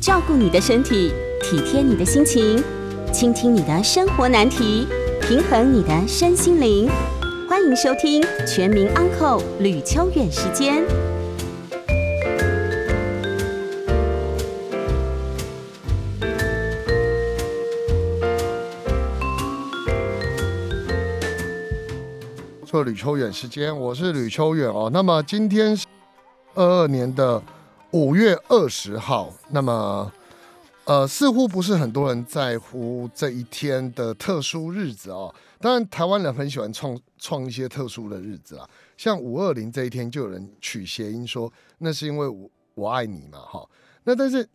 照顾你的身体，体贴你的心情，倾听你的生活难题，平衡你的身心灵。欢迎收听《全民安扣吕秋远时间》。做吕秋远时间，我是吕秋远哦。那么今天是二二年的五月二十号。那么，呃，似乎不是很多人在乎这一天的特殊日子哦。当然，台湾人很喜欢创创一些特殊的日子啊，像五二零这一天，就有人取谐音说那是因为我我爱你嘛，哈。那但是。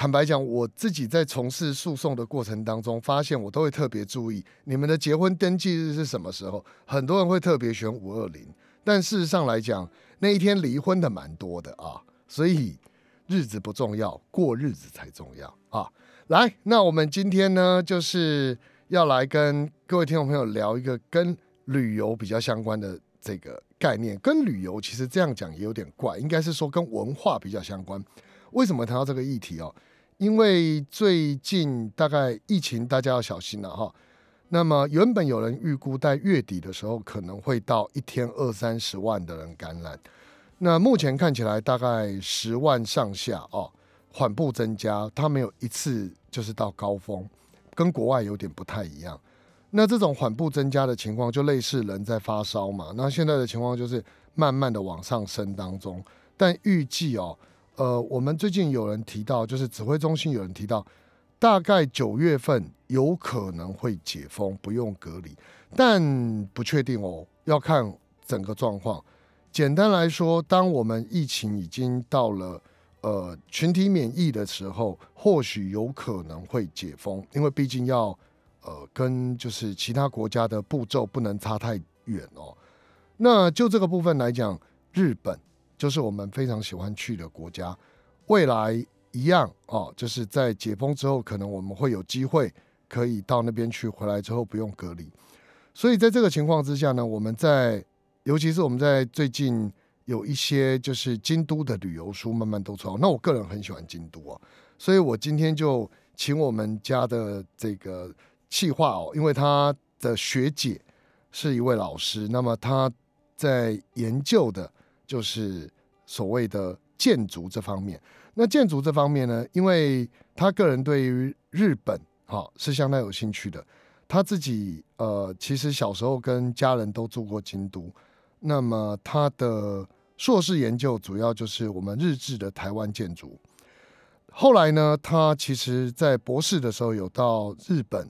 坦白讲，我自己在从事诉讼的过程当中，发现我都会特别注意你们的结婚登记日是什么时候。很多人会特别选五二零，但事实上来讲，那一天离婚的蛮多的啊。所以日子不重要，过日子才重要啊。来，那我们今天呢，就是要来跟各位听众朋友聊一个跟旅游比较相关的这个概念。跟旅游其实这样讲也有点怪，应该是说跟文化比较相关。为什么谈到这个议题哦？因为最近大概疫情，大家要小心了哈。那么原本有人预估在月底的时候可能会到一天二三十万的人感染，那目前看起来大概十万上下哦，缓步增加，它没有一次就是到高峰，跟国外有点不太一样。那这种缓步增加的情况，就类似人在发烧嘛。那现在的情况就是慢慢的往上升当中，但预计哦。呃，我们最近有人提到，就是指挥中心有人提到，大概九月份有可能会解封，不用隔离，但不确定哦，要看整个状况。简单来说，当我们疫情已经到了呃群体免疫的时候，或许有可能会解封，因为毕竟要呃跟就是其他国家的步骤不能差太远哦。那就这个部分来讲，日本。就是我们非常喜欢去的国家，未来一样哦，就是在解封之后，可能我们会有机会可以到那边去，回来之后不用隔离。所以在这个情况之下呢，我们在尤其是我们在最近有一些就是京都的旅游书慢慢都出来，那我个人很喜欢京都哦，所以我今天就请我们家的这个企划哦，因为他的学姐是一位老师，那么他在研究的。就是所谓的建筑这方面，那建筑这方面呢，因为他个人对于日本哈是相当有兴趣的，他自己呃其实小时候跟家人都住过京都，那么他的硕士研究主要就是我们日治的台湾建筑，后来呢，他其实在博士的时候有到日本，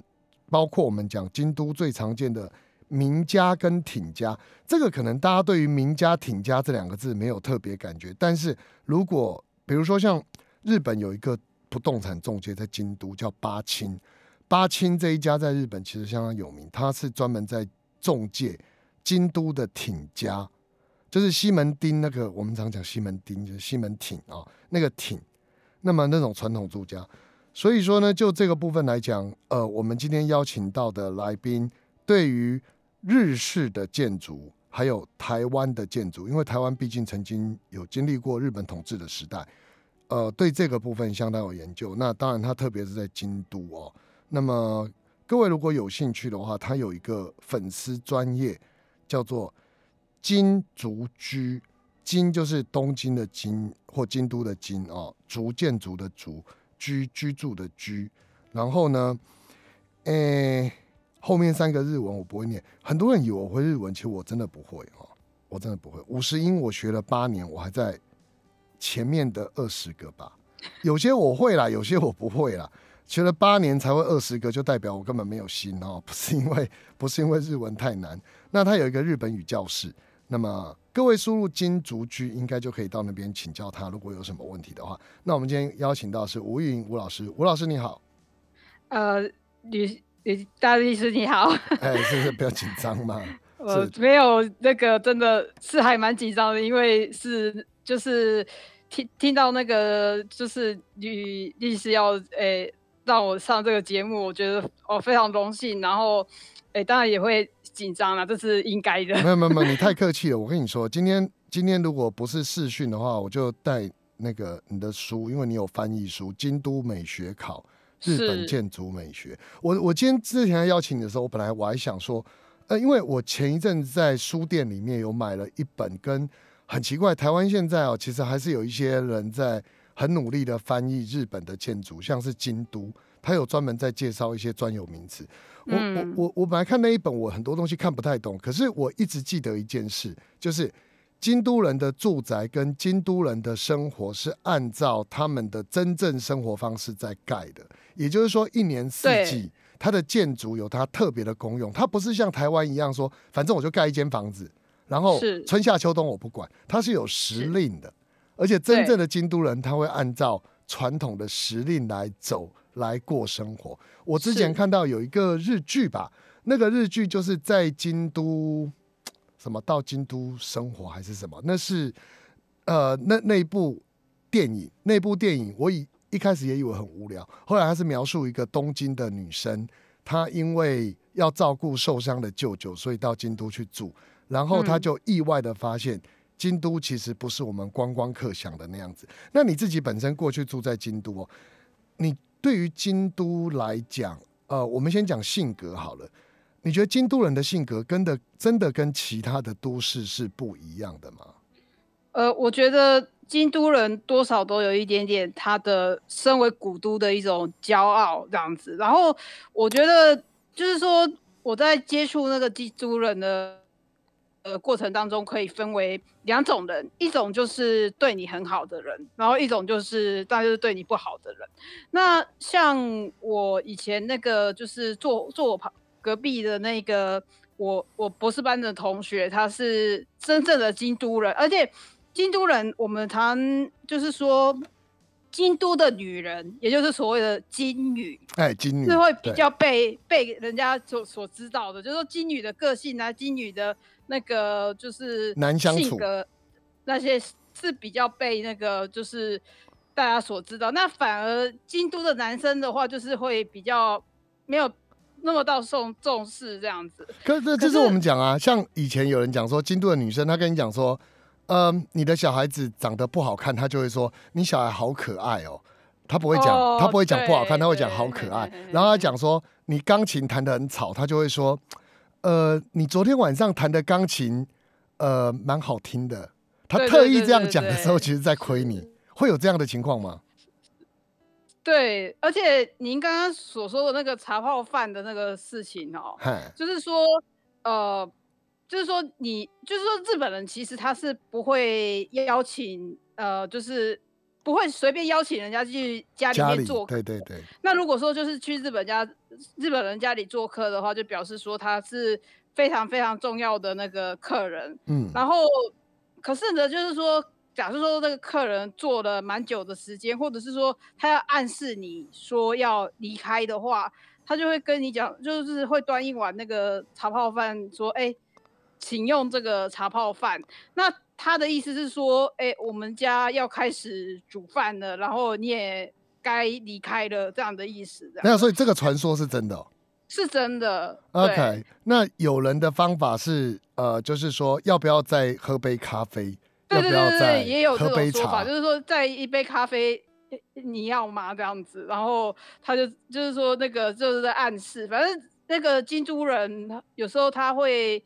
包括我们讲京都最常见的。名家跟挺家，这个可能大家对于名家、挺家这两个字没有特别感觉，但是如果比如说像日本有一个不动产中介在京都叫八清，八清这一家在日本其实相当有名，他是专门在中介京都的町家，就是西门町那个我们常讲西门町就是西门町啊、哦，那个町，那么那种传统住家，所以说呢，就这个部分来讲，呃，我们今天邀请到的来宾对于日式的建筑，还有台湾的建筑，因为台湾毕竟曾经有经历过日本统治的时代，呃，对这个部分相当有研究。那当然，他特别是在京都哦。那么各位如果有兴趣的话，他有一个粉丝专业叫做“金竹居”，金就是东京的京或京都的京哦，竹建筑的竹，居居住的居。然后呢，诶、后面三个日文我不会念，很多人以为我会日文，其实我真的不会哦，我真的不会。五十音我学了八年，我还在前面的二十个吧，有些我会啦，有些我不会啦。学了八年才会二十个，就代表我根本没有心哦，不是因为不是因为日文太难。那他有一个日本语教室，那么各位输入金竹居应该就可以到那边请教他，如果有什么问题的话。那我们今天邀请到是吴玉莹吴老师，吴老师你好。呃，你。大律师你好，哎，是不是比较紧张吗？呃，没有，那个真的是还蛮紧张的，因为是就是听听到那个就是女律师要诶、欸、让我上这个节目，我觉得我非常荣幸，然后诶、欸、当然也会紧张了，这是应该的。没有没有没有，你太 客气了。我跟你说，今天今天如果不是试训的话，我就带那个你的书，因为你有翻译书《京都美学考》。日本建筑美学，我我今天之前邀请你的时候，我本来我还想说，呃，因为我前一阵子在书店里面有买了一本，跟很奇怪，台湾现在哦，其实还是有一些人在很努力的翻译日本的建筑，像是京都，他有专门在介绍一些专有名词。我我我我本来看那一本，我很多东西看不太懂，可是我一直记得一件事，就是。京都人的住宅跟京都人的生活是按照他们的真正生活方式在盖的，也就是说，一年四季，它的建筑有它特别的功用，它不是像台湾一样说，反正我就盖一间房子，然后春夏秋冬我不管，它是有时令的，而且真正的京都人他会按照传统的时令来走来过生活。我之前看到有一个日剧吧，那个日剧就是在京都。什么到京都生活还是什么？那是呃，那那部电影，那部电影，我以一开始也以为很无聊，后来他是描述一个东京的女生，她因为要照顾受伤的舅舅，所以到京都去住，然后她就意外的发现，京都其实不是我们观光客想的那样子。那你自己本身过去住在京都哦，你对于京都来讲，呃，我们先讲性格好了。你觉得京都人的性格跟的真的跟其他的都市是不一样的吗？呃，我觉得京都人多少都有一点点他的身为古都的一种骄傲这样子。然后我觉得就是说我在接触那个京都人的呃过程当中，可以分为两种人，一种就是对你很好的人，然后一种就是当然就是对你不好的人。那像我以前那个就是坐坐我旁。隔壁的那个我我博士班的同学，他是真正的京都人，而且京都人我们常就是说，京都的女人，也就是所谓的金女，哎，金女是会比较被被人家所所知道的，就是说金女的个性啊，金女的那个就是难相处，那些是比较被那个就是大家所知道。那反而京都的男生的话，就是会比较没有。那么到重重视这样子，可是这这是我们讲啊，像以前有人讲说，京都的女生，她跟你讲说，嗯，你的小孩子长得不好看，她就会说你小孩好可爱哦，她不会讲，她不会讲不好看，她会讲好可爱。然后她讲说你钢琴弹得很吵，她就会说，呃，你昨天晚上弹的钢琴，呃，蛮好听的。他特意这样讲的时候，其实在亏你，会有这样的情况吗？对，而且您刚刚所说的那个茶泡饭的那个事情哦，就是说，呃，就是说你，就是说日本人其实他是不会邀请，呃，就是不会随便邀请人家去家里面做客。对对对。那如果说就是去日本家日本人家里做客的话，就表示说他是非常非常重要的那个客人。嗯。然后，可是呢，就是说。假设说这个客人坐了蛮久的时间，或者是说他要暗示你说要离开的话，他就会跟你讲，就是会端一碗那个茶泡饭，说：“哎，请用这个茶泡饭。”那他的意思是说：“哎，我们家要开始煮饭了，然后你也该离开了。”这样的意思。那所以这个传说是真的哦？是真的。OK，那有人的方法是呃，就是说要不要再喝杯咖啡？对对对对，也有这种说法，就是说再一杯咖啡，你要吗？这样子，然后他就就是说那个就是在暗示，反正那个京都人有时候他会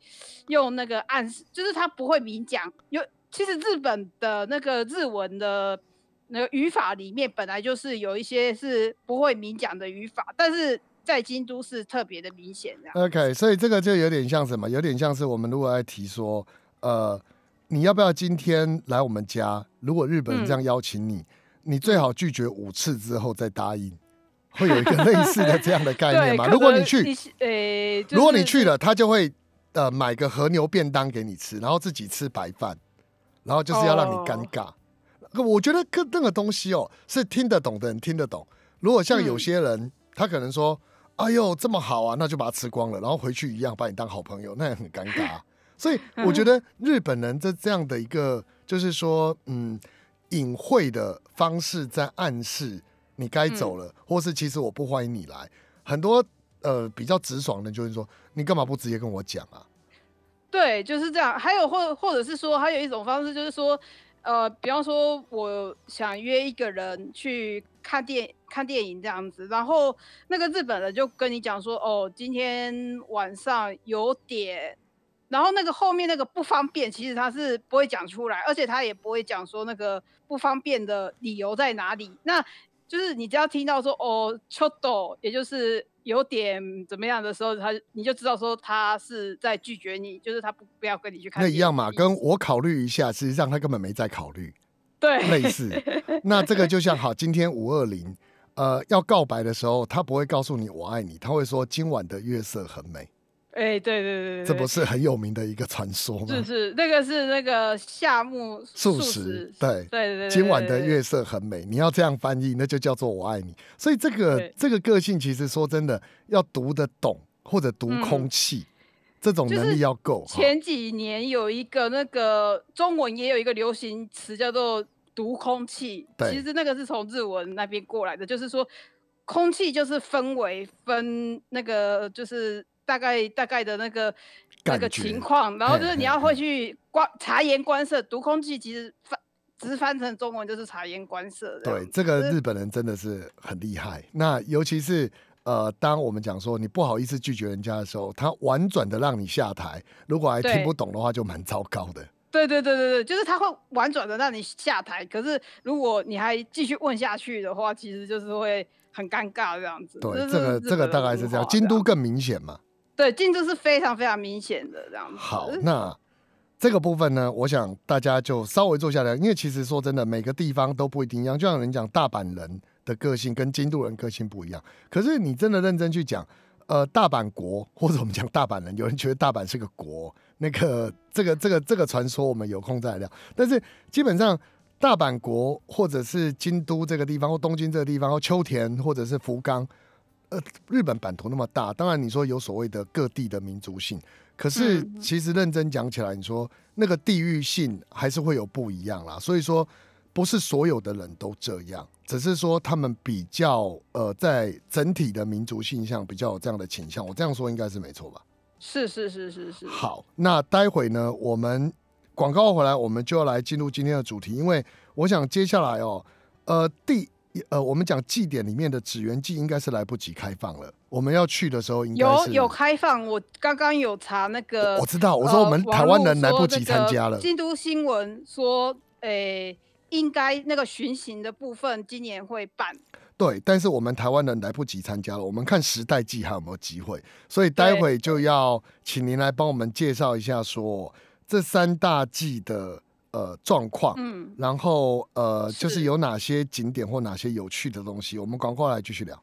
用那个暗示，就是他不会明讲。有其实日本的那个日文的那个语法里面本来就是有一些是不会明讲的语法，但是在京都是特别的明显的。OK，所以这个就有点像什么？有点像是我们如果来提说，呃。你要不要今天来我们家？如果日本人这样邀请你，嗯、你最好拒绝五次之后再答应，会有一个类似的这样的概念吗？如果你去，欸就是、如果你去了，他就会呃买个和牛便当给你吃，然后自己吃白饭，然后就是要让你尴尬。哦、我觉得跟那个东西哦，是听得懂的人听得懂。如果像有些人，嗯、他可能说：“哎呦，这么好啊，那就把它吃光了，然后回去一样把你当好朋友，那也很尴尬。”所以我觉得日本人这这样的一个，就是说，嗯，隐晦的方式在暗示你该走了，或是其实我不欢迎你来。很多呃比较直爽的，就是说你干嘛不直接跟我讲啊？对，就是这样。还有或或者是说，还有一种方式就是说，呃，比方说我想约一个人去看电看电影这样子，然后那个日本人就跟你讲说，哦，今天晚上有点。然后那个后面那个不方便，其实他是不会讲出来，而且他也不会讲说那个不方便的理由在哪里。那就是你只要听到说哦，ちょっと，也就是有点怎么样的时候，他你就知道说他是在拒绝你，就是他不不要跟你去看。那一样嘛，跟我考虑一下，实际上他根本没在考虑。对，类似。那这个就像好，今天五二零，呃，要告白的时候，他不会告诉你我爱你，他会说今晚的月色很美。 哎，对对对对，这不是很有名的一个传说吗？是是，那个是那个夏目漱石，对对对，今晚的月色很美，你要这样翻译，那就叫做我爱你。所以这个这个个性，其实说真的，要读得懂或者读空气，这种能力要够。前几年有一个那个中文也有一个流行词叫做“读空气”，其实那个是从日文那边过来的，就是说空气就是氛围分那个就是。大概大概的那个那个情况，然后就是你要会去观察言观色，读空气其实翻直翻成中文就是察言观色。对，这个日本人真的是很厉害。那尤其是呃，当我们讲说你不好意思拒绝人家的时候，他婉转的让你下台，如果还听不懂的话，就蛮糟糕的。对对对对对，就是他会婉转的让你下台，可是如果你还继续问下去的话，其实就是会很尴尬这样子。对，这个这个大概是这样，京都更明显嘛。对，进度是非常非常明显的这样子。好，那这个部分呢，我想大家就稍微坐下来，因为其实说真的，每个地方都不一定一样。就像人讲，大阪人的个性跟京都人个性不一样。可是你真的认真去讲，呃，大阪国或者我们讲大阪人，有人觉得大阪是个国，那个这个这个这个传说，我们有空再聊。但是基本上，大阪国或者是京都这个地方，或东京这个地方，或秋田或者是福冈。呃，日本版图那么大，当然你说有所谓的各地的民族性，可是其实认真讲起来，你说那个地域性还是会有不一样啦。所以说，不是所有的人都这样，只是说他们比较呃，在整体的民族性上比较有这样的倾向。我这样说应该是没错吧？是是是是是。好，那待会呢，我们广告回来，我们就要来进入今天的主题，因为我想接下来哦，呃，第。呃，我们讲祭典里面的祇园祭应该是来不及开放了。我们要去的时候应该是有有开放。我刚刚有查那个，我知道，我说我们台湾人来不及参加了。京都新闻说，诶、欸，应该那个巡行的部分今年会办。对，但是我们台湾人来不及参加了。我们看时代祭还有没有机会，所以待会就要请您来帮我们介绍一下，说这三大祭的。呃，状况，嗯，然后呃，就是有哪些景点或哪些有趣的东西，我们赶快来继续聊。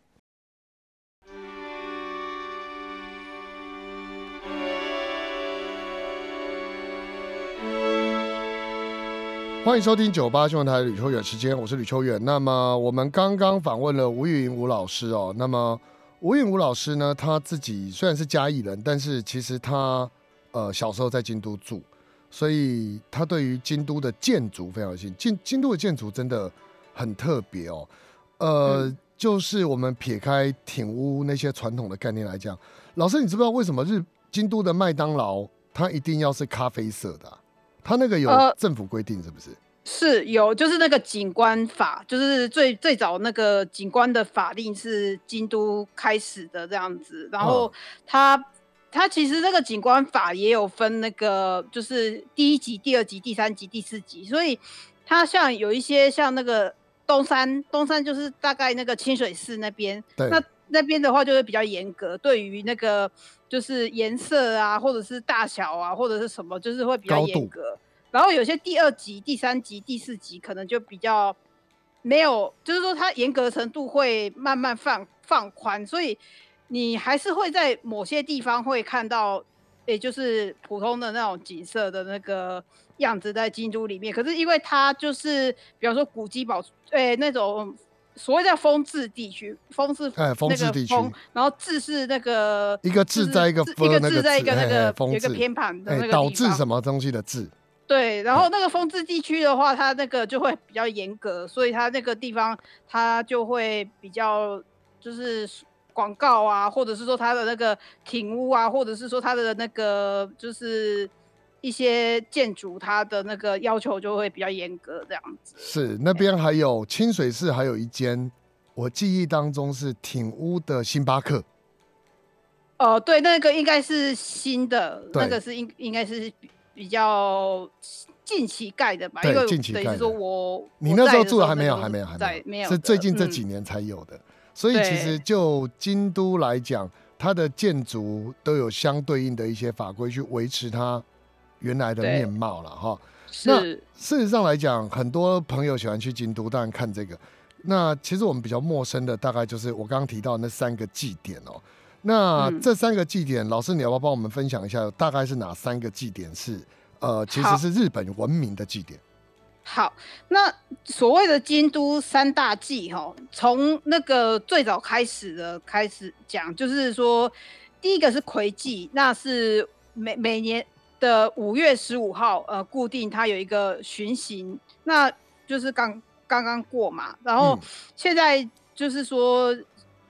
欢迎收听九八新闻台吕秋远时间，我是吕秋远。那么我们刚刚访问了吴玉云吴老师哦。那么吴玉云吴老师呢，他自己虽然是嘉义人，但是其实他呃小时候在京都住。所以他对于京都的建筑非常有兴趣。京京都的建筑真的很特别哦。呃，嗯、就是我们撇开挺屋那些传统的概念来讲，老师，你知不知道为什么日京都的麦当劳它一定要是咖啡色的、啊？它那个有政府规定是不是？呃、是有，就是那个景观法，就是最最早那个景观的法令是京都开始的这样子，然后它。嗯它其实这个景观法也有分那个，就是第一级、第二级、第三级、第四级，所以它像有一些像那个东山，东山就是大概那个清水寺那边，那那边的话就会比较严格，对于那个就是颜色啊，或者是大小啊，或者是什么，就是会比较严格。然后有些第二级、第三级、第四级可能就比较没有，就是说它严格程度会慢慢放放宽，所以。你还是会在某些地方会看到，也就是普通的那种景色的那个样子在京都里面。可是因为它就是，比方说古迹保，诶那种所谓叫风治地区，风是哎风治地区，然后治是那个一个治在一个一个治在一个那个有一个偏旁的那个导致什么东西的治。对，然后那个风治地区的话，它那个就会比较严格，所以它那个地方它就会比较就是。广告啊，或者是说他的那个亭屋啊，或者是说他的那个就是一些建筑，它的那个要求就会比较严格，这样子。是那边还有清水寺，还有一间，我记忆当中是挺屋的星巴克。哦、呃，对，那个应该是新的，那个是应应该是比较近期盖的吧？对，因为近期盖的。说我你那时候住的还没有，还没有，还没，没有，是最近这几年才有的。嗯、所以其实就京都来讲，它的建筑都有相对应的一些法规去维持它原来的面貌了哈。那事实上来讲，很多朋友喜欢去京都，当然看这个。那其实我们比较陌生的，大概就是我刚刚提到那三个祭典哦。那这三个祭典，嗯、老师你要不要帮我们分享一下，大概是哪三个祭典是呃，其实是日本文明的祭典？好，那所谓的京都三大祭哈，从那个最早开始的开始讲，就是说第一个是魁祭，那是每每年的五月十五号，呃，固定它有一个巡行，那就是刚刚刚过嘛，然后现在就是说。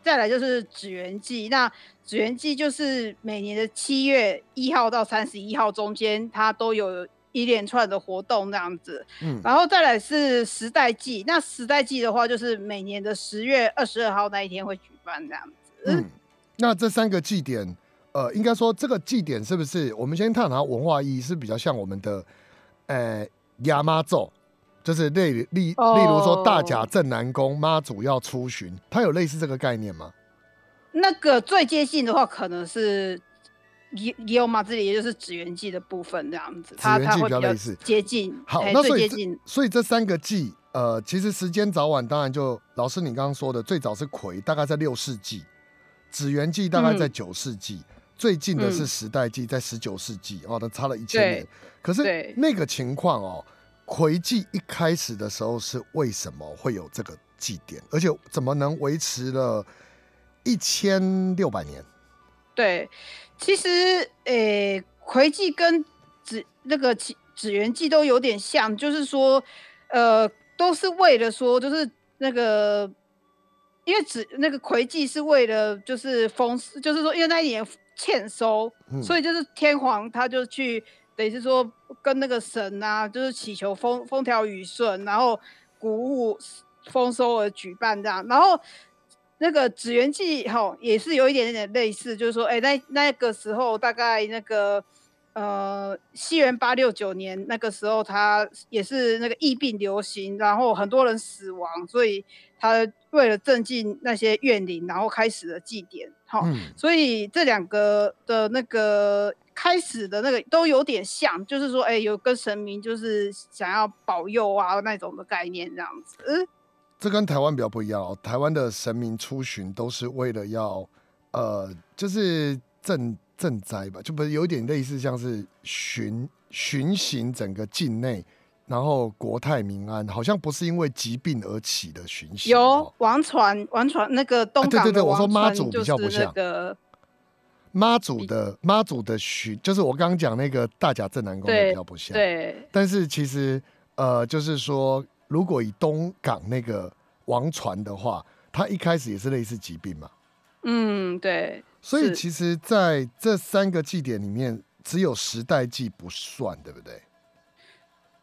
再来就是祇园祭，那祇园祭就是每年的七月一号到三十一号中间，它都有一连串的活动这样子。嗯，然后再来是时代祭，那时代祭的话，就是每年的十月二十二号那一天会举办这样子。嗯，那这三个祭典，呃，应该说这个祭典是不是我们先探讨文化意义，是比较像我们的，呃，亚妈咒。就是例例例如说大甲镇南宫妈祖要出巡，它有类似这个概念吗？那个最接近的话，可能是也也有嘛，这里也就是祇园祭的部分这样子，它它会比较类似接近。好，那所以所以这三个祭，呃，其实时间早晚当然就老师你刚刚说的，最早是葵，大概在六世纪；祇园祭大概在九世纪，嗯、最近的是时代祭在十九世纪，哦，那差了一千年。可是那个情况哦。葵祭一开始的时候是为什么会有这个祭典，而且怎么能维持了一千六百年？对，其实诶、欸，葵祭跟紫那个紫紫园祭都有点像，就是说，呃，都是为了说，就是那个，因为只那个葵祭是为了就是丰，就是说，因为那一年欠收，嗯、所以就是天皇他就去。等于是说，跟那个神啊，就是祈求风风调雨顺，然后谷物丰收而举办这样。然后那个祇园祭吼也是有一点点类似，就是说，哎、欸，那那个时候大概那个呃西元八六九年那个时候，他也是那个疫病流行，然后很多人死亡，所以他为了镇静那些怨灵，然后开始了祭典。好，嗯、所以这两个的那个。开始的那个都有点像，就是说，哎、欸，有跟神明就是想要保佑啊那种的概念这样子。嗯，这跟台湾比较不一样哦。台湾的神明出巡都是为了要，呃，就是赈赈灾吧，就不是有点类似像是巡巡行整个境内，然后国泰民安，好像不是因为疾病而起的巡行。有王船，王船那个东港的王船，对对对，我说妈祖比较不像。妈祖的妈祖的巡，就是我刚刚讲那个大甲镇南宫的比较不像，对。但是其实，呃，就是说，如果以东港那个王传的话，他一开始也是类似疾病嘛。嗯，对。所以其实在这三个祭典里面，只有时代祭不算，对不对？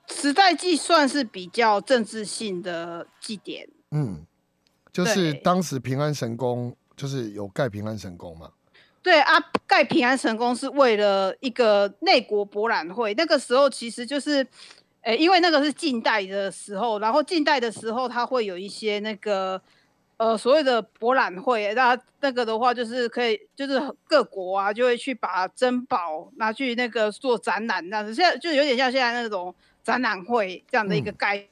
时代祭算是比较政治性的祭典。嗯，就是当时平安神宫就是有盖平安神宫嘛。对啊，盖平安神宫是为了一个内国博览会。那个时候其实就是，诶，因为那个是近代的时候，然后近代的时候它会有一些那个呃所谓的博览会。那那个的话就是可以，就是各国啊就会去把珍宝拿去那个做展览，这样子。现在就有点像现在那种展览会这样的一个概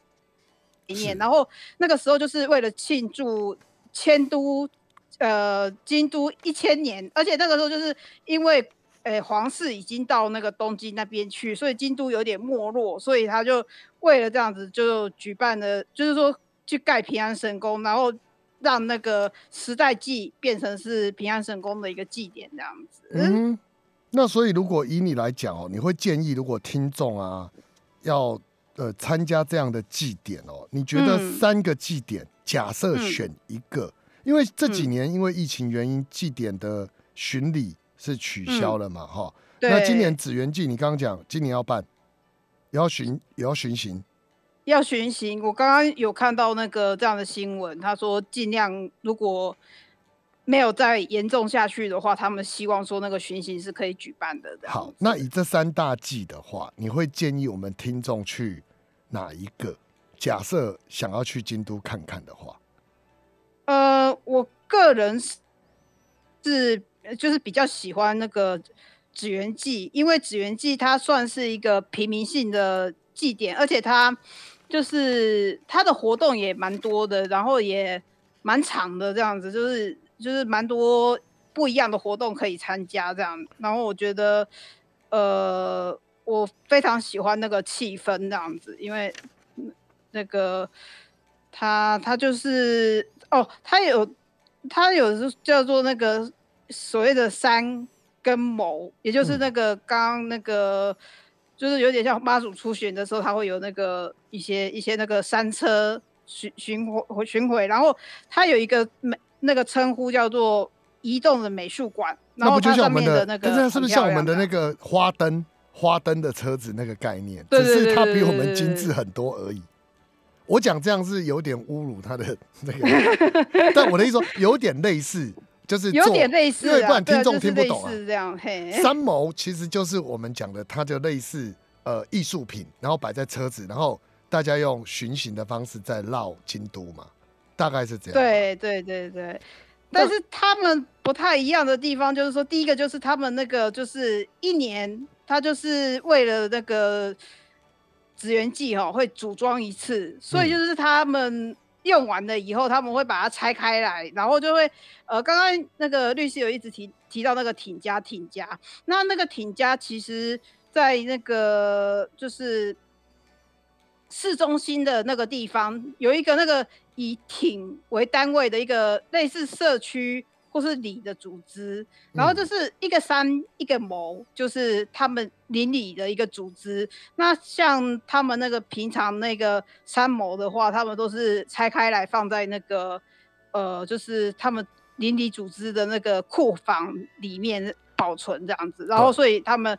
念。嗯、然后那个时候就是为了庆祝迁都。呃，京都一千年，而且那个时候就是因为，诶、欸，皇室已经到那个东京那边去，所以京都有点没落，所以他就为了这样子，就举办了，就是说去盖平安神宫，然后让那个时代祭变成是平安神宫的一个祭典这样子。嗯，那所以如果以你来讲哦，你会建议如果听众啊要呃参加这样的祭典哦，你觉得三个祭典，嗯、假设选一个？嗯因为这几年因为疫情原因，祭典的巡礼是取消了嘛，哈、嗯，那今年紫园祭，你刚刚讲今年要办，也要巡，也要巡行。要巡行，我刚刚有看到那个这样的新闻，他说尽量如果没有再严重下去的话，他们希望说那个巡行是可以举办的。好，那以这三大祭的话，你会建议我们听众去哪一个？假设想要去京都看看的话，呃，我个人是是就是比较喜欢那个祇园祭，因为祇园祭它算是一个平民性的祭典，而且它。就是它的活动也蛮多的，然后也蛮长的，这样子就是就是蛮多不一样的活动可以参加这样。然后我觉得，呃，我非常喜欢那个气氛这样子，因为那个他他就是哦，他有他有叫做那个所谓的三跟谋，也就是那个刚刚那个。嗯就是有点像妈祖出巡的时候，他会有那个一些一些那个山车巡巡回巡回，然后他有一个美那个称呼叫做移动的美术馆，然后它上面的那个，那是不是像我们的那个花灯花灯的车子那个概念？只是它比我们精致很多而已。我讲这样是有点侮辱他的 那个，但我的意思说有点类似。就是有点类似，因为不然听众听不懂啊。是这样，嘿。三谋其实就是我们讲的，它就类似呃艺术品，然后摆在车子，然后大家用巡行的方式在绕京都嘛，大概是这样。对对对对，但是他们不太一样的地方就是说，第一个就是他们那个就是一年，他就是为了那个祇园祭哈会组装一次，所以就是他们。用完了以后，他们会把它拆开来，然后就会，呃，刚刚那个律师有一直提提到那个挺家挺家，那那个挺家其实，在那个就是市中心的那个地方，有一个那个以挺为单位的一个类似社区。或是里的组织，然后就是一个山、嗯、一个谋，就是他们邻里的一个组织。那像他们那个平常那个山谋的话，他们都是拆开来放在那个呃，就是他们邻里组织的那个库房里面保存这样子。然后所以他们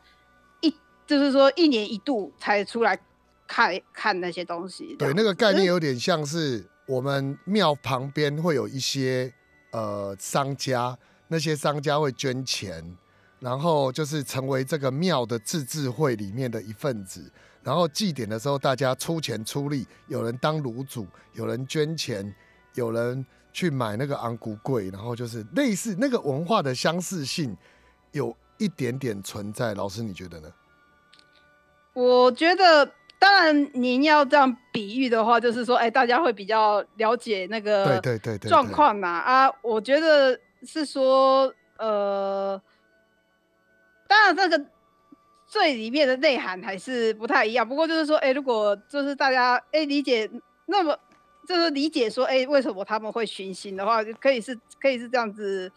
一就是说一年一度才出来看看那些东西。对，那个概念有点像是我们庙旁边会有一些。呃，商家那些商家会捐钱，然后就是成为这个庙的自治会里面的一份子。然后祭典的时候，大家出钱出力，有人当炉主，有人捐钱，有人去买那个昂古柜，然后就是类似那个文化的相似性有一点点存在。老师，你觉得呢？我觉得。当然，您要这样比喻的话，就是说，哎、欸，大家会比较了解那个对对对状况呐啊。我觉得是说，呃，当然这个最里面的内涵还是不太一样。不过就是说，哎、欸，如果就是大家哎、欸、理解，那么就是理解说，哎、欸，为什么他们会寻衅的话，就可以是可以是这样子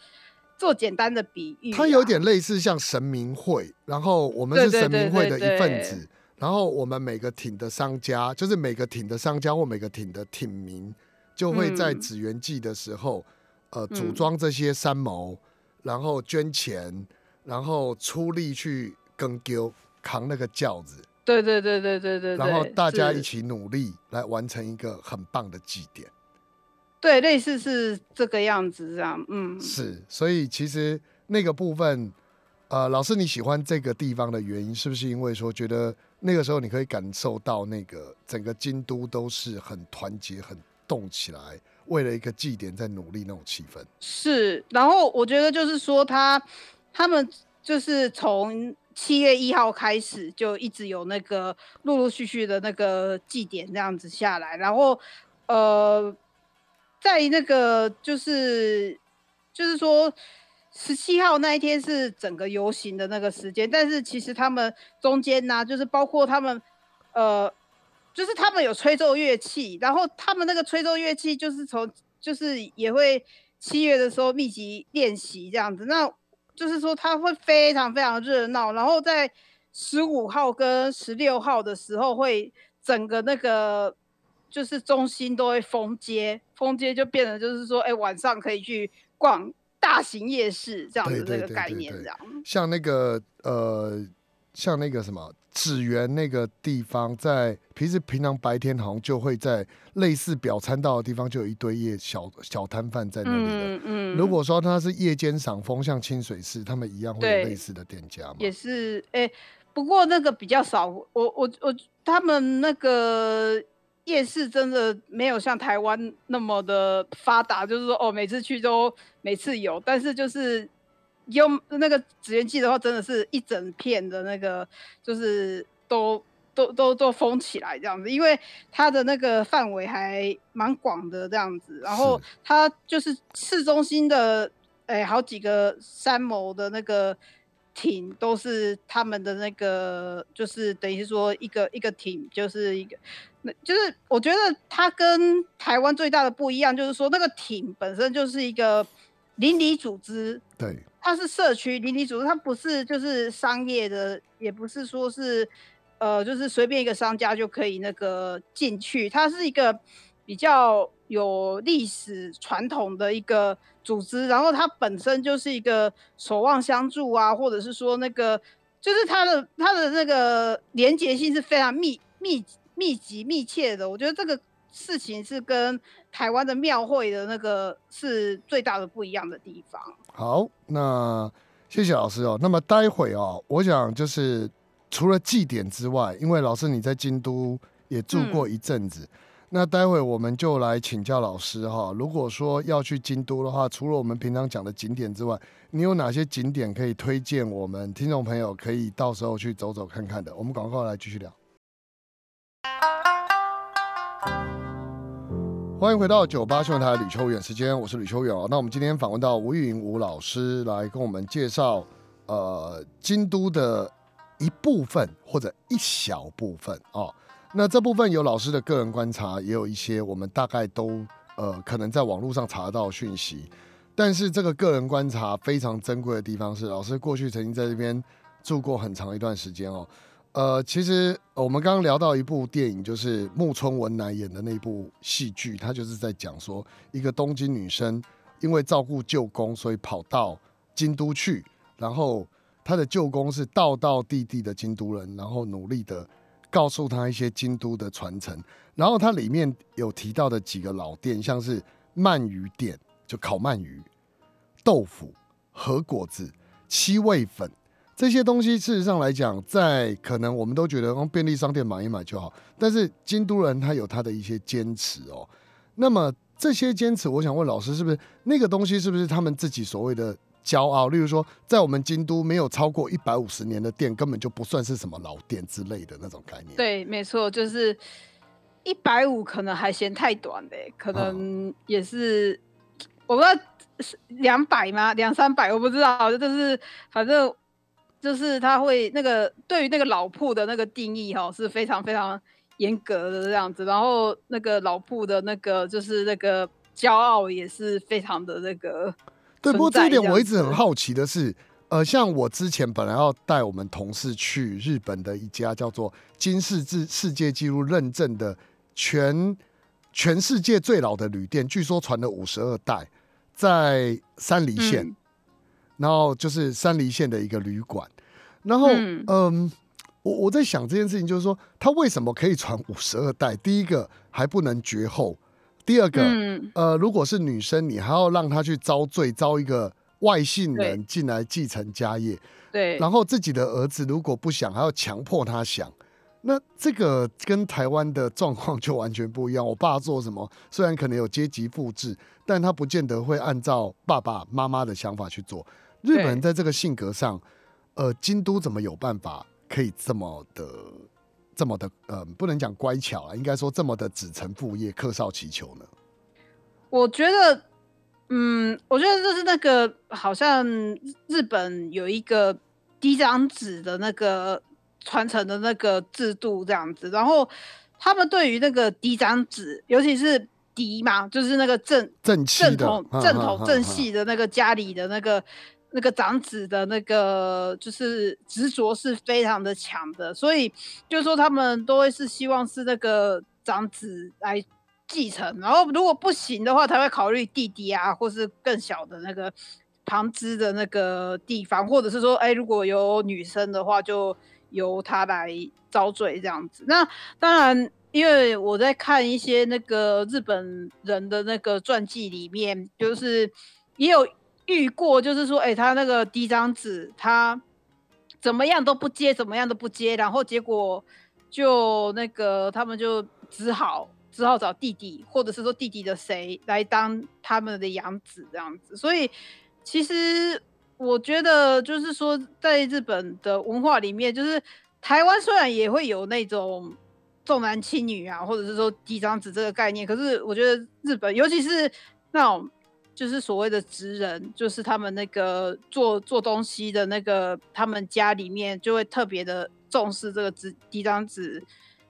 做简单的比喻。它有点类似像神明会，然后我们是神明会的一份子。然后我们每个艇的商家，就是每个艇的商家或每个艇的艇民，就会在紫园祭的时候，嗯、呃，组装这些三谋，然后捐钱，然后出力去耕丢扛那个轿子。对对对对对对。然后大家一起努力来完成一个很棒的祭典。对，类似是这个样子，这样，嗯。是，所以其实那个部分，呃，老师你喜欢这个地方的原因，是不是因为说觉得？那个时候，你可以感受到那个整个京都都是很团结、很动起来，为了一个祭典在努力那种气氛。是，然后我觉得就是说他，他们就是从七月一号开始就一直有那个陆陆续续的那个祭典这样子下来，然后呃，在那个就是就是说。十七号那一天是整个游行的那个时间，但是其实他们中间呢、就是包括他们，呃，就是他们有吹奏乐器，然后他们那个吹奏乐器就是从就是也会七月的时候密集练习这样子，那就是说他会非常非常热闹，然后在十五号跟十六号的时候会整个那个就是中心都会封街，封街就变成就是说，哎、晚上可以去逛。大型夜市这样子这个概念，这样。像那个呃，像那个什么纸园那个地方，在平时平常白天好像就会在类似表参道的地方，就有一堆夜小小摊贩在那里的。嗯嗯。如果说它是夜间赏枫，像清水寺，他们一样会有类似的店家吗？也是，哎、欸，不过那个比较少。我我我，他们那个。夜市真的没有像台湾那么的发达，就是说哦，每次去都每次有，但是就是用那个祇园祭的话，真的是一整片的那个，就是都都都都封起来这样子，因为它的那个范围还蛮广的这样子，然后它就是市中心的哎好几个三亩的那个亭都是他们的那个，就是等于说一个一个艇就是一个。那就是我觉得它跟台湾最大的不一样，就是说那个艇本身就是一个邻里组织，对，它是社区邻里组织，它不是就是商业的，也不是说是呃，就是随便一个商家就可以那个进去，它是一个比较有历史传统的一个组织，然后它本身就是一个守望相助啊，或者是说那个就是它的它的那个连结性是非常密密。密集密切的，我觉得这个事情是跟台湾的庙会的那个是最大的不一样的地方。好，那谢谢老师哦。那么待会哦，我想就是除了祭典之外，因为老师你在京都也住过一阵子，嗯、那待会我们就来请教老师哈。如果说要去京都的话，除了我们平常讲的景点之外，你有哪些景点可以推荐我们听众朋友可以到时候去走走看看的？我们广告来继续聊。欢迎回到九八新闻台吕秋远时间，我是吕秋远哦。那我们今天访问到吴玉莹吴老师来跟我们介绍，呃，京都的一部分或者一小部分哦。那这部分有老师的个人观察，也有一些我们大概都呃可能在网络上查到讯息。但是这个个人观察非常珍贵的地方是，老师过去曾经在这边住过很长一段时间哦。呃，其实我们刚刚聊到一部电影，就是木村文乃演的那部戏剧，他就是在讲说，一个东京女生因为照顾舅公，所以跑到京都去，然后她的舅公是道道地地的京都人，然后努力的告诉他一些京都的传承，然后它里面有提到的几个老店，像是鳗鱼店，就烤鳗鱼、豆腐、和果子、七味粉。这些东西事实上来讲，在可能我们都觉得用便利商店买一买就好，但是京都人他有他的一些坚持哦。那么这些坚持，我想问老师，是不是那个东西是不是他们自己所谓的骄傲？例如说，在我们京都没有超过一百五十年的店，根本就不算是什么老店之类的那种概念。对，没错，就是一百五可能还嫌太短嘞，可能也是、我不知道两百吗？两三百我不知道，就是反正。就是他会那个对于那个老铺的那个定义哈是非常非常严格的这样子，然后那个老铺的那个就是那个骄傲也是非常的那个。对，不过这一点我一直很好奇的是，呃，像我之前本来要带我们同事去日本的一家叫做金氏世世界纪录认证的全全世界最老的旅店，据说传了五十二代，在山梨县。嗯然后就是山梨县的一个旅馆，然后嗯，嗯，我我在想这件事情，就是说他为什么可以传五十二代？第一个还不能绝后，第二个，嗯、呃，如果是女生，你还要让她去遭罪，招一个外姓人进来继承家业，对，然后自己的儿子如果不想，还要强迫他想，那这个跟台湾的状况就完全不一样。我爸做什么，虽然可能有阶级复制，但他不见得会按照爸爸妈妈的想法去做。日本人在这个性格上，呃，京都怎么有办法可以这么的、这么的，呃，不能讲乖巧啊，应该说这么的子承父业、客少祈求呢？我觉得，嗯，我觉得就是那个好像日本有一个嫡长子的那个传承的那个制度这样子，然后他们对于那个嫡长子，尤其是嫡嘛，就是那个正正正统正统正系的那个家里的那个。那个长子的那个就是执着是非常的强的，所以就是说他们都会是希望是那个长子来继承，然后如果不行的话，他会考虑弟弟啊，或是更小的那个旁支的那个地方，或者是说，哎，如果有女生的话，就由他来遭罪这样子。那当然，因为我在看一些那个日本人的那个传记里面，就是也有遇过，就是说，哎，他那个嫡长子，他怎么样都不接，怎么样都不接，然后结果就那个他们就只好。只好找弟弟，或者是说弟弟的谁来当他们的养子这样子。所以，其实我觉得，就是说，在日本的文化里面，就是台湾虽然也会有那种重男轻女啊，或者是说嫡长子这个概念，可是我觉得日本，尤其是那种就是所谓的职人，就是他们那个做做东西的那个，他们家里面就会特别的重视这个子嫡长子。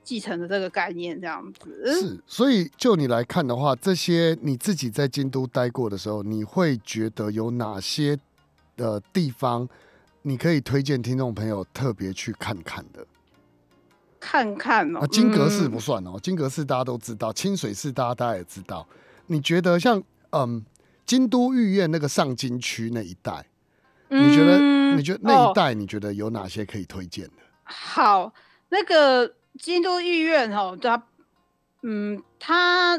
继承的这个概念，这样子是，所以就你来看的话，这些你自己在京都待过的时候，你会觉得有哪些的地方，你可以推荐听众朋友特别去看看的？看看哦，金阁寺不算哦，嗯、金阁寺大家都知道，清水寺大家大家也知道。你觉得像嗯，京都御苑那个上京区那一带，嗯、你觉得你觉得那一带你觉得有哪些可以推荐的？好，那个。京都御苑哈，它，嗯，它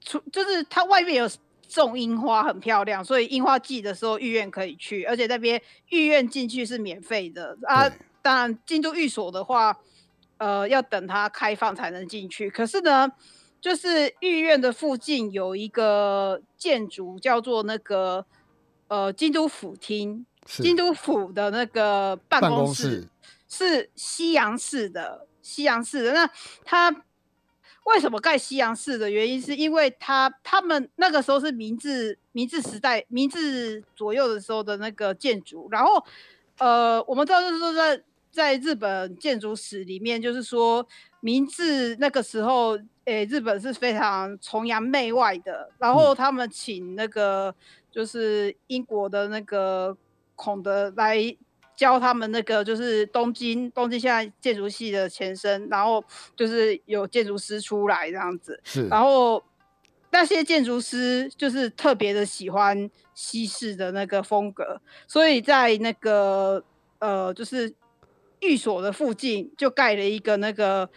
出就是它外面有种樱花，很漂亮，所以樱花季的时候御苑可以去，而且那边御苑进去是免费的啊。当然，京都御所的话，呃，要等它开放才能进去。可是呢，就是御苑的附近有一个建筑叫做那个呃京都府厅，京都府的那个办公室是西洋式的。西洋式的，那他为什么盖西洋式的原因，是因为他他们那个时候是明治明治时代明治左右的时候的那个建筑，然后呃，我们知道就是说在在日本建筑史里面，就是说明治那个时候，诶、欸，日本是非常崇洋媚外的，然后他们请那个就是英国的那个孔德来。教他们那个就是东京，东京现在建筑系的前身，然后就是有建筑师出来这样子，是，然后那些建筑师就是特别的喜欢西式的那个风格，所以在那个呃，就是寓所的附近就盖了一个那个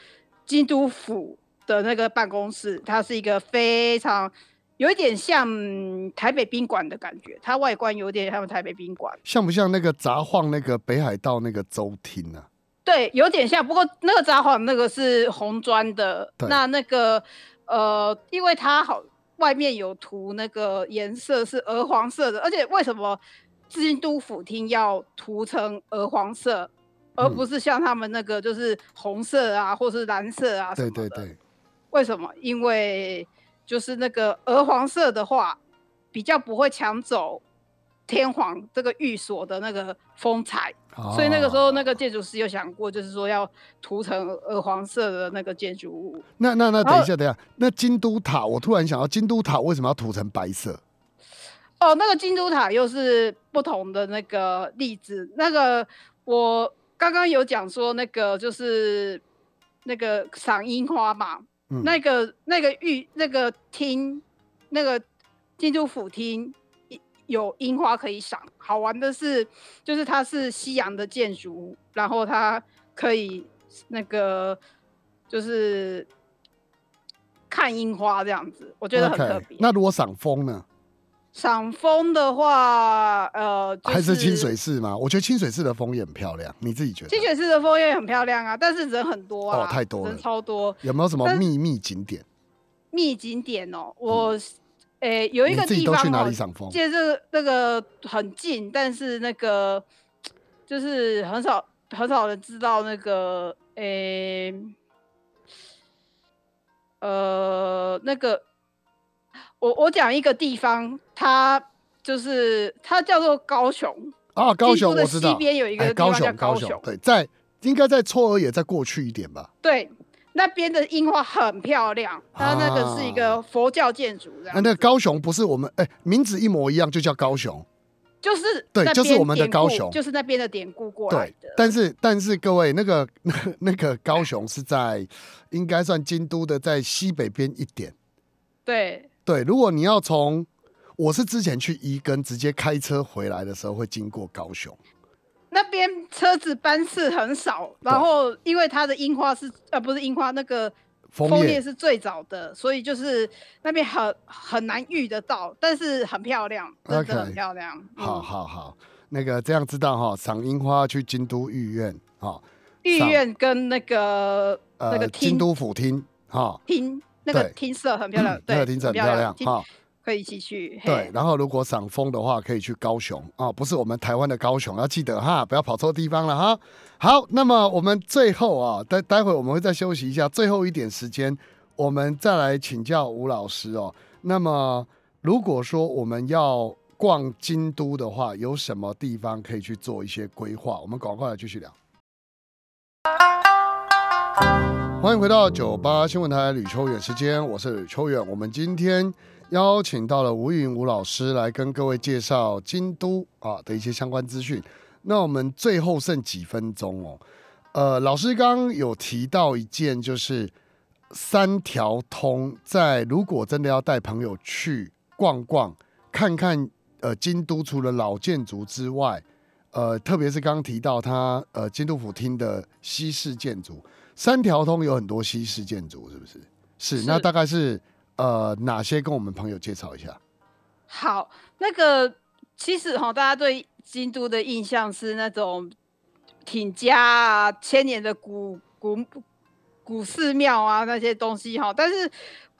京都府的那个办公室，它是一个非常。有一点像台北宾馆的感觉，它外观有点像台北宾馆，像不像那个杂晃那个北海道那个周厅啊？对，有点像。不过那个札幌那个是红砖的，那那个呃，因为它好外面有涂那个颜色是鹅黄色的，而且为什么京都府厅要涂成鹅黄色，而不是像他们那个就是红色啊，或是蓝色啊？对对对，为什么？因为就是那个鹅黄色的话，比较不会抢走天皇这个寓所的那个风采，哦、所以那个时候那个建筑师有想过，就是说要涂成鹅黄色的那个建筑物。那那那等一下，等一下，那京都塔，我突然想到，京都塔为什么要涂成白色？哦，那个京都塔又是不同的那个例子。那个我刚刚有讲说，那个就是那个赏樱花嘛。嗯、那个那个玉那个厅，那个建筑府厅有樱花可以赏。好玩的是，就是它是西洋的建筑，然后它可以那个就是看樱花这样子，我觉得很特别。Okay, 那如果赏枫呢？赏枫的话，呃，就是、还是清水寺吗？我觉得清水寺的枫也很漂亮，你自己觉得？清水寺的枫也很漂亮啊，但是人很多啊，哦，太多了，人超多。有没有什么秘密景点？秘景点哦，我，诶、嗯欸，有一个地方哦，去哪里赏枫？其实这个那个很近，但是那个 就是很少很少人知道那个，诶、欸，呃，那个。我我讲一个地方，它就是它叫做高雄啊，高雄我知道，西边有一个地方叫高雄，高雄，高雄对，在应该在嵯峨也再过去一点吧？对，那边的樱花很漂亮，它那个是一个佛教建筑。那、啊、那个高雄不是我们哎、欸，名字一模一样，就叫高雄，就是对，就是我们的高雄，就是那边的典故过来的。对，但是但是各位，那个那 那个高雄是在应该算京都的在西北边一点，对。对，如果你要从我是之前去伊根，直接开车回来的时候会经过高雄，那边车子班次很少，然后因为它的樱花是呃不是樱花那个枫叶。是最早的，所以就是那边很很难遇得到，但是很漂亮，真的很漂亮。Okay. 嗯、好好好，那个这样知道哈，赏樱花去京都御苑哈，御苑跟那个呃那个京都府厅哈。厅那个厅舍很漂亮，对，那个厅舍很漂亮哈。可以继续对，然后如果赏枫的话，可以去高雄啊、哦，不是我们台湾的高雄，要记得哈，不要跑错地方了哈。好，那么我们最后啊，待待会我们会再休息一下，最后一点时间，我们再来请教吴老师哦。那么如果说我们要逛京都的话，有什么地方可以去做一些规划？我们赶快来继续聊。欢迎回到九八新闻台吕秋远时间，我是吕秋远，我们今天。邀请到了吴云吴老师来跟各位介绍京都啊的一些相关资讯。那我们最后剩几分钟哦，呃，老师刚刚有提到一件，就是三条通，在如果真的要带朋友去逛逛，看看呃京都除了老建筑之外，呃，特别是刚刚提到它呃京都府厅的西式建筑，三条通有很多西式建筑，是不是？是，是那大概是。呃，哪些跟我们朋友介绍一下？好，那个其实哈，大家对京都的印象是那种挺家啊、千年的古古古寺庙啊那些东西哈。但是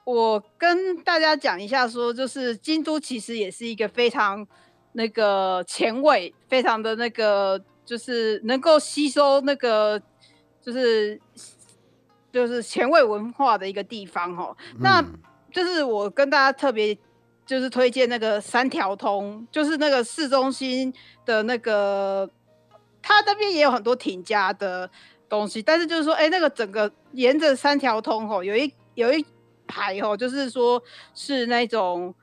我跟大家讲一下说，就是京都其实也是一个非常那个前卫、非常的那个，就是能够吸收那个就是就是前卫文化的一个地方哦。那、嗯就是我跟大家特别就是推荐那个三条通，就是那个市中心的那个，它那边也有很多挺家的东西，但是就是说，哎、欸，那个整个沿着三条通吼，有一有一排吼，就是说是那种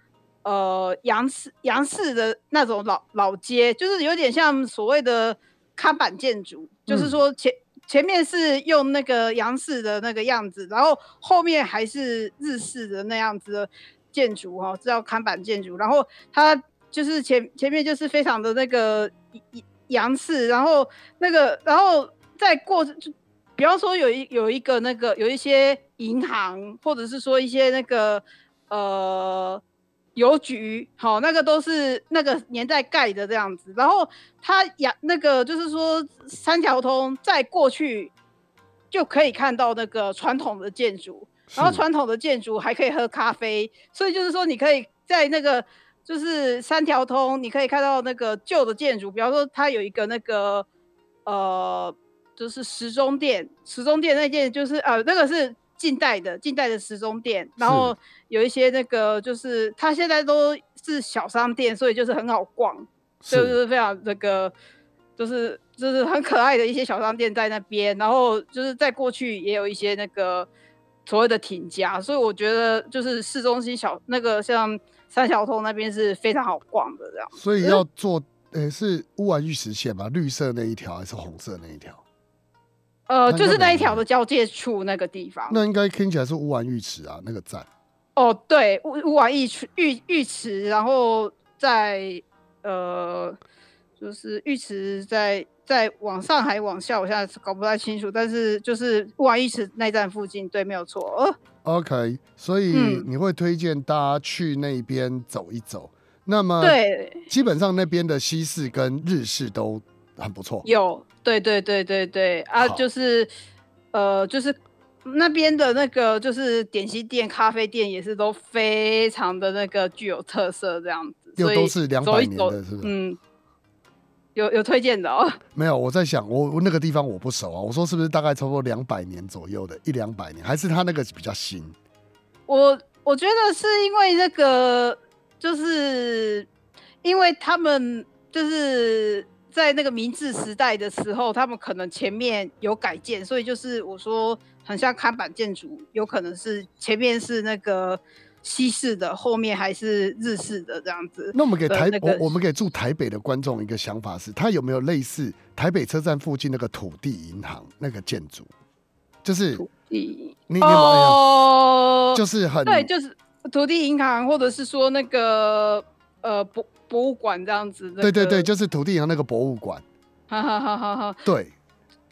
呃杨氏杨氏的那种老老街，就是有点像所谓的看板建筑，就是说前。前面是用那个洋式的那个样子，然后后面还是日式的那样子的建筑哈，叫看板建筑。然后它就是前前面就是非常的那个洋式，然后那个然后再过就，比方说有一有一个那个有一些银行，或者是说一些那个呃。邮局，好，那个都是那个年代盖的这样子。然后它呀，那个就是说三条通在过去就可以看到那个传统的建筑，然后传统的建筑还可以喝咖啡，所以就是说你可以在那个就是三条通，你可以看到那个旧的建筑，比方说它有一个那个呃，就是时钟店，时钟店那件就是呃，那个是。近代的近代的时钟店，然后有一些那个就是它现在都是小商店，所以就是很好逛，就是非常那个就是就是很可爱的一些小商店在那边，然后就是在过去也有一些那个所谓的挺家，所以我觉得就是市中心小那个像三条通那边是非常好逛的这样。所以要做诶是乌丸玉石线吗？绿色那一条还是红色那一条？呃，就是那一条的交界处那个地方，那应该听起来是乌丸浴池啊，那个站。哦，对，乌乌丸浴池浴浴池，然后在呃，就是浴池在在往上还往下，我现在搞不太清楚，但是就是乌丸浴池那站附近，对，没有错。呃，OK，所以你会推荐大家去那边走一走。嗯、那么，对，基本上那边的西式跟日式都很不错。有。对对对对对啊，就是，呃，就是那边的那个就是点心店、咖啡店也是都非常的那个具有特色这样子，又都是两百年的，是不是？嗯，有有推荐的哦？没有，我在想，我我那个地方我不熟啊，我说是不是大概差不多两百年左右的，一两百年，还是他那个比较新？我我觉得是因为那个，就是因为他们就是。在那个明治时代的时候，他们可能前面有改建，所以就是我说很像看板建筑，有可能是前面是那个西式的，后面还是日式的这样子。那我们给台、那个、我我们给住台北的观众一个想法是，它有没有类似台北车站附近那个土地银行那个建筑？就是土地，你有没有？哦，就是很对，就是土地银行，或者是说那个呃博博物馆这样子的、那个。对对对，就是土地上那个博物馆。哈哈哈哈哈。对，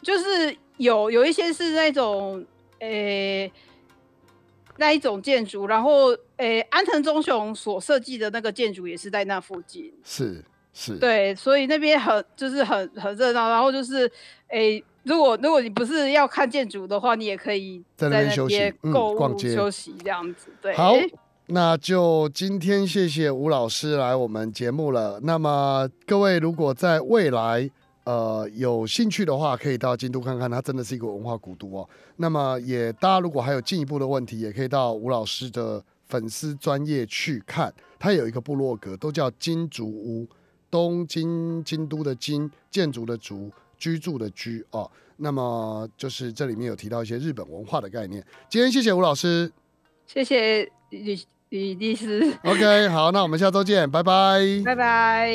就是有有一些是那种诶、欸、那一种建筑，然后诶、欸、安藤忠雄所设计的那个建筑也是在那附近。是是。对，所以那边很就是很很热闹，然后就是诶。欸如果如果你不是要看建筑的话，你也可以在那边购物、嗯、休息这样子。对，好，那就今天谢谢吴老师来我们节目了。那么各位如果在未来呃有兴趣的话，可以到京都看看，它真的是一个文化古都哦。那么也大家如果还有进一步的问题，也可以到吴老师的粉丝专业去看，他有一个部落格，都叫金竹屋，东京京都的京，建筑的竹。居住的居哦，那么就是这里面有提到一些日本文化的概念。今天谢谢吴老师，谢谢李律师。OK，好，那我们下周见，拜拜，拜拜。